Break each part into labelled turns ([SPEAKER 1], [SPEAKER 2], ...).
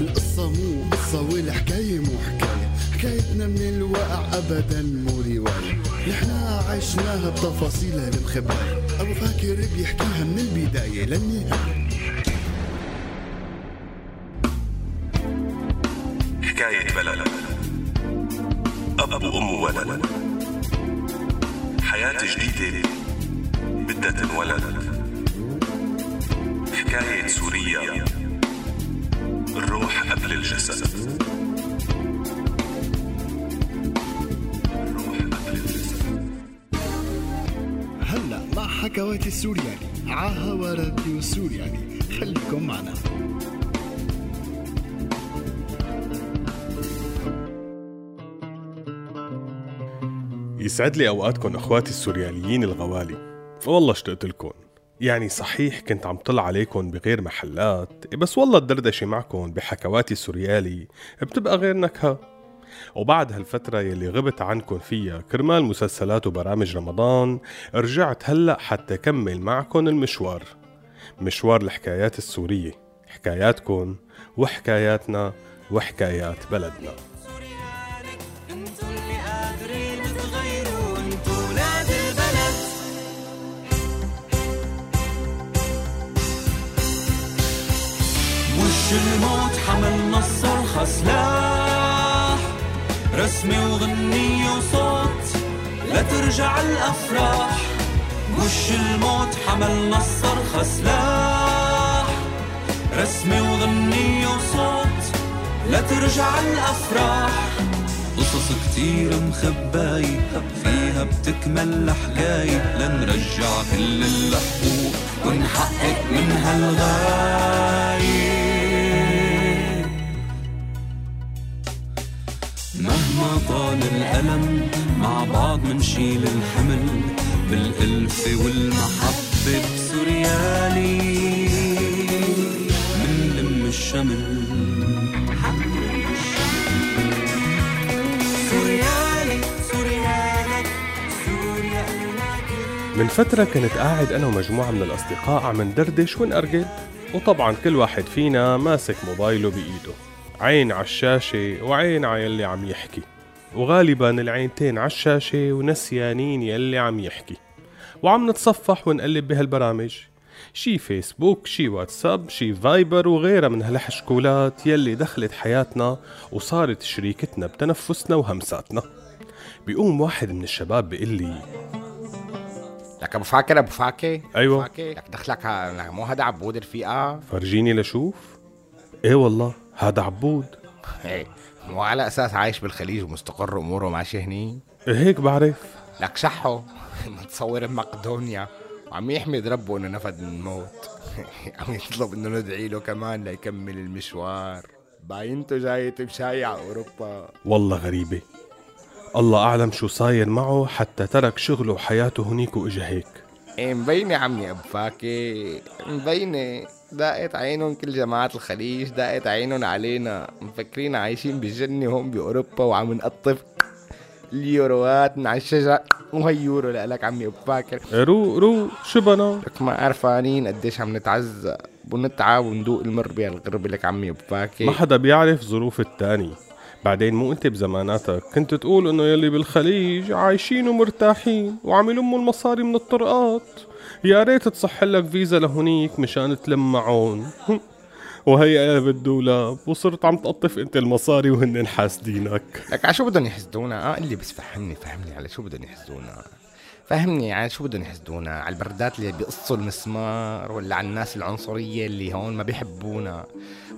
[SPEAKER 1] القصة مو قصة والحكاية مو حكاية. حكايتنا من الواقع أبدا مو رواية. نحنا عشناها بتفاصيلها المخباية أبو فاكر بيحكيها من البداية للنهاية.
[SPEAKER 2] حكاية بلد. أب وأم وولد حياة جديدة. بدها تنولد حكاية سوريا الروح قبل الجسد. الروح قبل الجسد.
[SPEAKER 1] هلا مع حكوات السورياني عاها راديو سورياني خليكم معنا.
[SPEAKER 3] يسعد لي أوقاتكم أخواتي السورياليين الغوالي. والله اشتقت لكم يعني صحيح كنت عم طلع عليكم بغير محلات بس والله الدردشة معكم بحكواتي السوريالي بتبقى غير نكهة. وبعد هالفترة يلي غبت عنكم فيها كرمال مسلسلات وبرامج رمضان رجعت هلأ حتى كمل معكم المشوار. مشوار الحكايات السورية حكاياتكم وحكاياتنا وحكايات بلدنا.
[SPEAKER 4] وش الموت حملنا الصرخة سلاح رسمي وغنية وصوت لا ترجع الأفراح. وش الموت حملنا الصرخة سلاح رسمي وغنية وصوت لا ترجع الأفراح. قصص كتير مخباي فيها بتكمل الحكاية لنرجع كل الحقوق ونحقق منها الغاية بعض منشيل الحمل بالألفة والمحبة بسوريالي. منلم الشمل.
[SPEAKER 3] من فترة كنت قاعد أنا ومجموعة من الأصدقاء عم ندردش ونأرجل وطبعا كل واحد فينا ماسك موبايله بإيده. عين على الشاشة وعين على يلي عم يحكي. وغالبا العينتين على الشاشة ونسيانين يلي عم يحكي. وعم نتصفح ونقلب بهالبرامج. شي فيسبوك شي واتساب شي فايبر وغيرها من هالحشكولات يلي دخلت حياتنا وصارت شريكتنا بتنفسنا وهمساتنا. بيقوم واحد من الشباب بيقول لي
[SPEAKER 5] لك أبو فاكر أبو فاكر
[SPEAKER 3] أيوة.
[SPEAKER 5] أبو فاكر لك دخلك مو هذا عبود الرفيقه
[SPEAKER 3] فرجيني لشوف. إيه والله هذا عبود.
[SPEAKER 5] إيه. مو على أساس عايش بالخليج ومستقر اموره ماشي هني؟
[SPEAKER 3] هيك بعرف.
[SPEAKER 5] لك شحه متصور بمقدونيا. وعم يحمد ربه إنه نفد من الموت. عم يطلب إنه ندعي له كمان ليكمل المشوار. باينته جاي بشاي على أوروبا.
[SPEAKER 3] والله غريبة. الله أعلم شو صاير معه حتى ترك شغله وحياته هنيك وإجا هيك.
[SPEAKER 5] إيه مبينة عمي أبو فاكر. مبينة. دقت عينهم كل جماعة الخليج دقت عينهم علينا. مفكرين عايشين بالجنة هون بأوروبا وعم نقطف اليوروات من على الشجر وهي يورو لك عمي أبو فاكر
[SPEAKER 3] رو رو شبنا
[SPEAKER 5] لك ما عرفانين قديش عم نتعذب ونتعب وندوق المر بهالغربة لك عمي أبو فاكر
[SPEAKER 3] ما حدا بيعرف ظروف التاني. بعدين مو انت بزماناتك كنت تقول انه يلي بالخليج عايشين ومرتاحين وعم يلموا المصاري من الطرقات. يا ريت تصح لك فيزا لهونيك مشان تلم معون وهي قلب الدولاب وصرت عم تقطف انت المصاري وهن حاسدينك.
[SPEAKER 5] لك على شو بدهم يحسدونا؟ آه اللي بس فهمني فهمني على شو بدهم يحسدونا. فهمني على شو بدهم يحسدونا؟ على البردات اللي بيقصوا المسمار ولا على الناس العنصرية اللي هون ما بيحبونا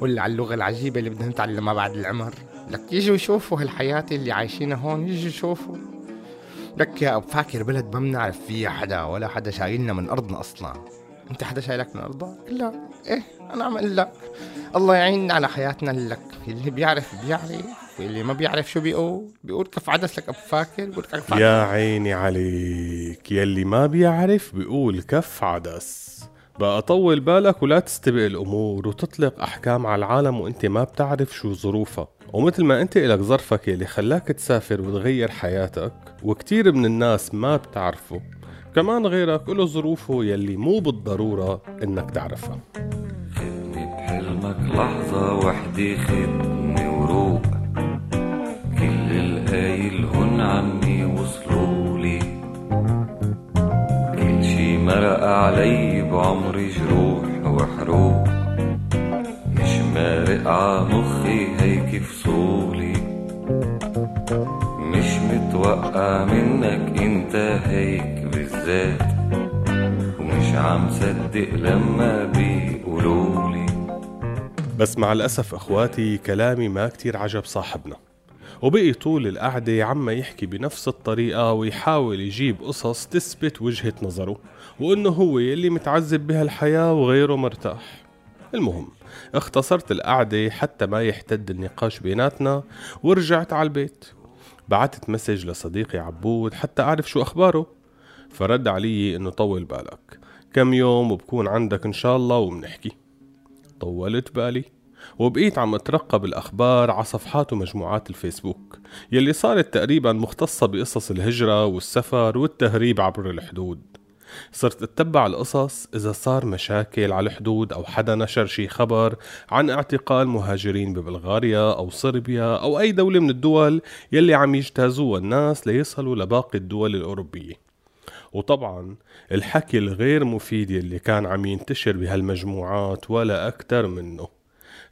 [SPEAKER 5] ولا على اللغة العجيبة اللي بدنا نتعلمها بعد العمر. لك يجوا يشوفوا هالحياة اللي عايشينها هون يجوا يشوفوا. لك يا أبو فاكر بلد ما بنعرف فيها حدا ولا حدا شايلنا من أرضنا أصلا؟ أنت حدا شايلك من أرضك؟ لا. إيه أنا عم أقول لك. الله يعيننا على حياتنا لك. اللي بيعرف بيعرف واللي ما بيعرف شو بيقول. بيقول كف عدس لك ابو فاكر؟ بيقول كف عدس.
[SPEAKER 3] يا عيني عليك. يلي ما بيعرف بيقول كف عدس. بقى طول بالك ولا تستبق الأمور وتطلق أحكام على العالم وأنت ما بتعرف شو ظروفها. ومثل ما أنت إلك ظرفك يلي خلاك تسافر وتغير حياتك وكتير من الناس ما بتعرفه كمان غيرك له ظروفه يلي مو بالضرورة إنك تعرفها.
[SPEAKER 6] خدني بحلمك لحظة وحدة خدني. جروح وحروق مش مارق ع مخي هيك فصولي مش متوقع منك انت هيك بالذات ومش عم صدق لما بيقولولي.
[SPEAKER 3] بس مع الأسف أخواتي كلامي ما كتير عجب صاحبنا. وبقي طول القعدة عم يحكي بنفس الطريقة ويحاول يجيب قصص تثبت وجهة نظره وإنه هو يلي متعذب بهالحياة وغيره مرتاح. المهم اختصرت القعدة حتى ما يحتد النقاش بيناتنا ورجعت على البيت. بعتت مسج لصديقي عبود حتى أعرف شو أخباره. فرد علي إنه طول بالك. كم يوم وبكون عندك إن شاء الله وبنحكي طولت بالي. وبقيت عم أترقب الأخبار على صفحات ومجموعات الفيسبوك. يلي صارت تقريبا مختصة بقصص الهجرة والسفر والتهريب عبر الحدود. صرت أتبع القصص إذا صار مشاكل على الحدود أو حدا نشر شي خبر عن اعتقال مهاجرين ببلغاريا أو صربيا أو أي دولة من الدول يلي عم يجتازوها الناس ليصلوا لباقي الدول الأوروبية. وطبعا الحكي الغير مفيد يلي كان عم ينتشر بهالمجموعات ولا أكتر منه.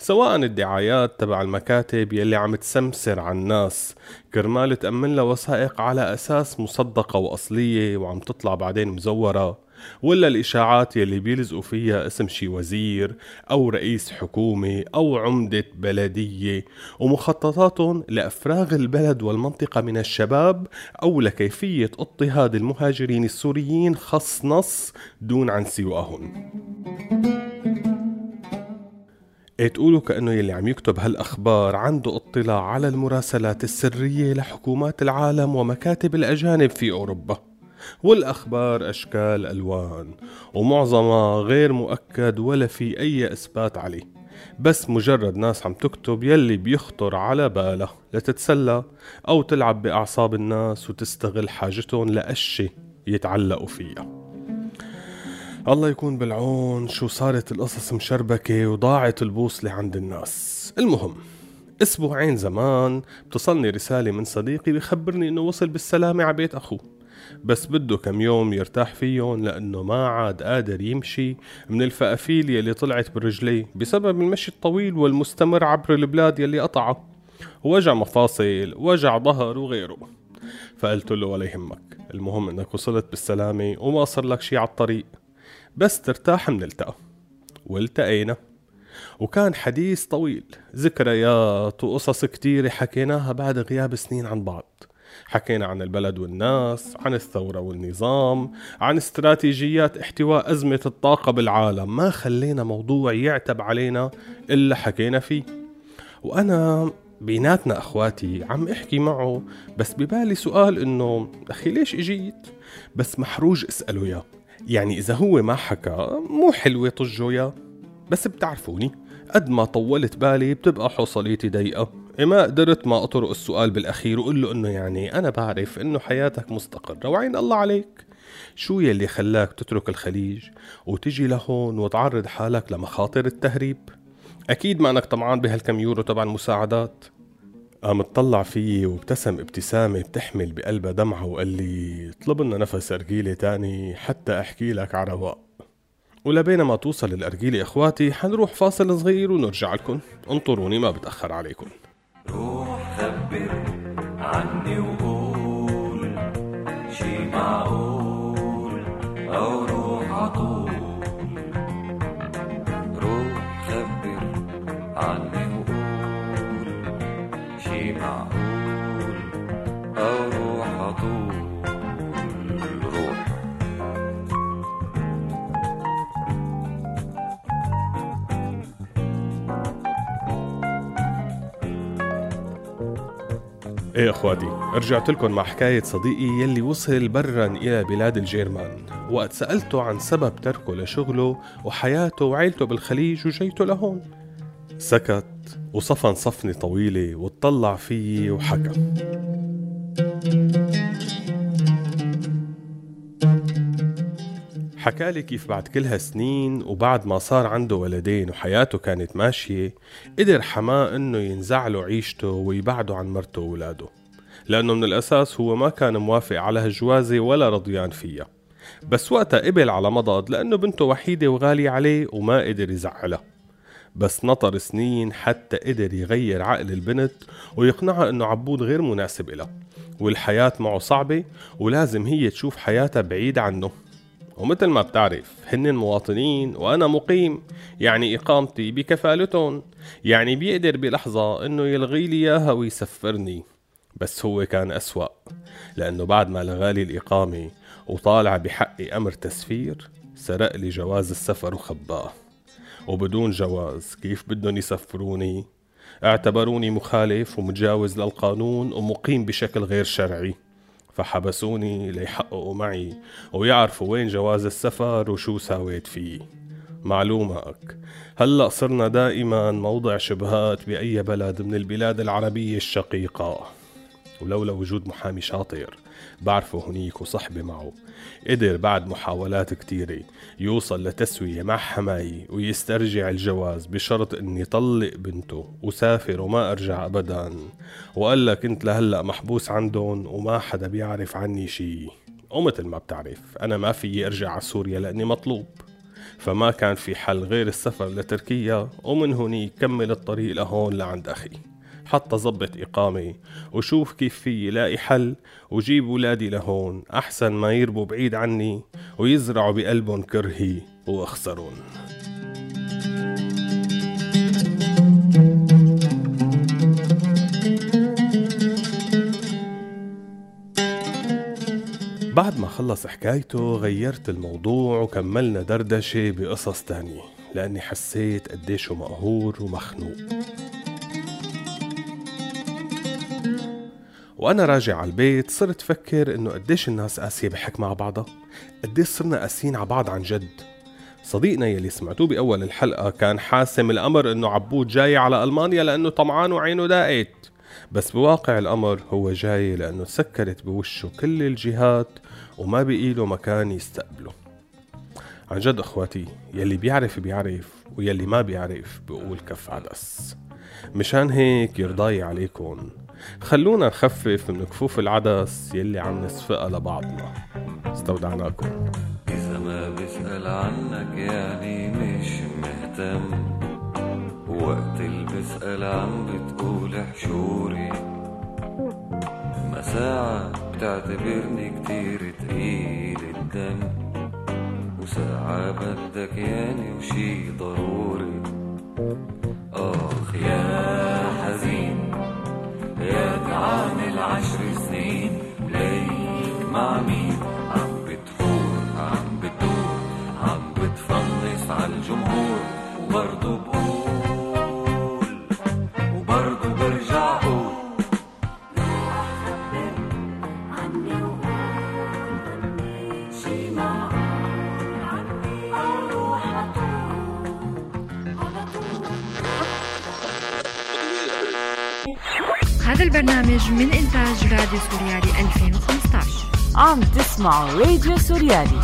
[SPEAKER 3] سواء الدعايات تبع المكاتب يلي عم تسمسر على الناس كرمال تأمن لها وثائق على أساس مصدقة وأصلية وعم تطلع بعدين مزورة. ولا الإشاعات يلي بيلزقوا فيها اسم شي وزير أو رئيس حكومة أو عمدة بلدية. ومخططاتهم لأفراغ البلد والمنطقة من الشباب أو لكيفية اضطهاد المهاجرين السوريين خص نص دون عن سواهم. تقولوا كأنه يلي عم يكتب هالأخبار عنده اطلاع على المراسلات السرية لحكومات العالم ومكاتب الأجانب في أوروبا. والأخبار أشكال ألوان ومعظمها غير مؤكد ولا في أي إثبات عليه. بس مجرد ناس عم تكتب يلي بيخطر على بالها لتتسلى أو تلعب بأعصاب الناس وتستغل حاجتهم لأشي يتعلقوا فيها. الله يكون بالعون شو صارت القصص مشربكة وضاعت البوصلة عند الناس. المهم أسبوعين زمان بتصلني رسالة من صديقي بخبرني إنه وصل بالسلامة على بيت أخوه. بس بده كم يوم يرتاح فيهم لأنه ما عاد قادر يمشي من الفقافيل يلي طلعت برجليه بسبب المشي الطويل والمستمر عبر البلاد يلي قطعه. وجع مفاصل وجع ظهر وغيره. فقلت له ولا يهمك. المهم إنك وصلت بالسلامة وما صار لك شي على الطريق. بس ترتاح منلتقى والتقينا وكان حديث طويل. ذكريات وقصص كتيرة حكيناها بعد غياب سنين عن بعض. حكينا عن البلد والناس عن الثورة والنظام عن استراتيجيات احتواء أزمة الطاقة بالعالم. ما خلينا موضوع يعتب علينا إلا حكينا فيه. وأنا بيناتنا أخواتي عم أحكي معه بس ببالي سؤال إنه أخي ليش إجيت؟ بس محروج أسأله إياه. يعني إذا هو ما حكى مو حلوة طجه يا. بس بتعرفوني قد ما طولت بالي بتبقى حوصليتي ضيقة. إيه ما قدرت ما أطرق السؤال بالأخير وقول له إنه يعني أنا بعرف إنه حياتك مستقرة وعين الله عليك. شو يلي خلاك تترك الخليج وتجي لهون وتعرض حالك لمخاطر التهريب؟ أكيد ما أنك طمعان بهالكم يورو تبع المساعدات. قام اطلع فيي وابتسم ابتسامة بتحمل بقلبها دمعة وقال لي اطلب لنا نفس أرجيلة تاني حتى أحكي لك عرواق ولبين ما توصل الأرجيلة إخواتي حنروح فاصل صغير ونرجع لكم. انطروني ما بتأخر عليكم.
[SPEAKER 6] روح خبر عني وقول
[SPEAKER 3] إيه أخواتي رجعت لكم مع حكاية صديقي يلي وصل برا إلى بلاد الجيرمان وقت سألته عن سبب تركه لشغله وحياته وعيلته بالخليج وجيته لهون. سكت وصفن صفنة طويلة واتطلع فيي وحكى. حكالي كيف بعد كل هالسنين وبعد ما صار عنده ولدين وحياته كانت ماشية قدر حماه إنه ينزع له عيشته ويبعده عن مرته وولاده. لأنه من الأساس هو ما كان موافق على هالجوازة ولا رضيان فيها. بس وقتها قبل على مضض لأنه بنته وحيدة وغالية عليه وما قدر يزعلها. بس نطر سنين حتى قدر يغير عقل البنت ويقنعها إنه عبود غير مناسب إلها. والحياة معه صعبة ولازم هي تشوف حياتها بعيد عنه. ومثل ما بتعرف هن مواطنين وأنا مقيم. يعني إقامتي بكفالتهم يعني بيقدر بلحظة إنه يلغي لي إياها ويسفرني. بس هو كان أسوأ لأنه بعد ما لغالي الإقامة وطالع بحقي أمر تسفير سرق لي جواز السفر وخباه. وبدون جواز كيف بدهم يسفروني؟ اعتبروني مخالف ومتجاوز للقانون ومقيم بشكل غير شرعي. فحبسوني ليحققوا معي ويعرفوا وين جواز السفر وشو ساويت فيه. معلومك هلأ صرنا دائما موضع شبهات بأي بلد من البلاد العربية الشقيقة. ولولا وجود محامي شاطر بعرفه هنيك وصحبة معه. قدر بعد محاولات كتيرة يوصل لتسوية مع حماي ويسترجع الجواز بشرط إني طلق بنته وسافر وما أرجع ابدا. وقال لك كنت لهلأ محبوس عندهم وما حدا بيعرف عني شي. ومثل ما بتعرف أنا ما في أرجع على سوريا لأني مطلوب. فما كان في حل غير السفر لتركيا ومن هني كمل الطريق لهون لعند أخي. حتى ظبط إقامة وشوف كيف في لاقي حل وجيب ولادي لهون. أحسن ما يربوا بعيد عني ويزرعوا بقلبهم كرهي وأخسرون. بعد ما خلص حكايته غيرت الموضوع وكملنا دردشة بقصص تانية لأني حسيت قديشه مقهور ومخنوق. وأنا راجع على البيت صرت فكر إنه قديش الناس قاسية بحك مع بعضها. قديش صرنا قاسيين على بعض عن جد. صديقنا يلي سمعتوه بأول الحلقة كان حاسم الأمر إنه عبود جاي على ألمانيا لأنه طمعان وعينه داقت. بس بواقع الأمر هو جاي لأنه سكرت بوشه كل الجهات وما بقيله مكان يستقبله. عن جد أخواتي يلي بيعرف بيعرف ويلي ما بيعرف بيقول كف عدس. مشان هيك يرضاي عليكم خلونا نخفف من كفوف العدس يلي عم نسفقها لبعضنا. استودعناكم.
[SPEAKER 6] إذا ما بسأل عنك يعني مش مهتم. وقت اللي بسأل عم بتقول حشوري ما ساعة بتعتبرني كتير تقيل الدم. وساعة بدك يعني وشي ضروري.
[SPEAKER 7] Gosh. البرنامج من إنتاج راديو سوريالي 2015
[SPEAKER 8] عم تسمعوا راديو سوريالي.